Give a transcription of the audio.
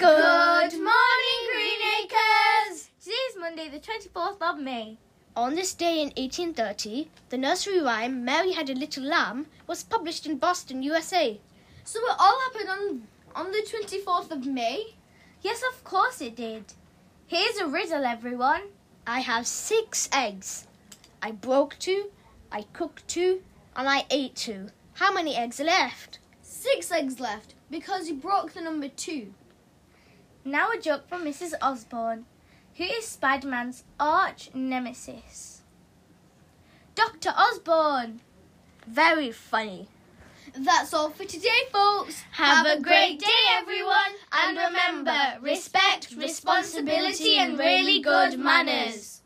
Good morning, Green Acres! Today is Monday, the 24th of May. On this day in 1830, the nursery rhyme Mary Had a Little Lamb was published in Boston, USA. So it all happened on, on the 24th of May? Yes, of course it did. Here's a riddle, everyone. I have six eggs. I broke two, I cooked two, and I ate two. How many eggs are left? Six eggs left because you broke the number two. Now a joke from Mrs. Osborne, who is Spider Man's arch nemesis. Dr. Osborne! Very funny. That's all for today, folks. Have a great day, everyone, and remember respect, responsibility, and really good manners.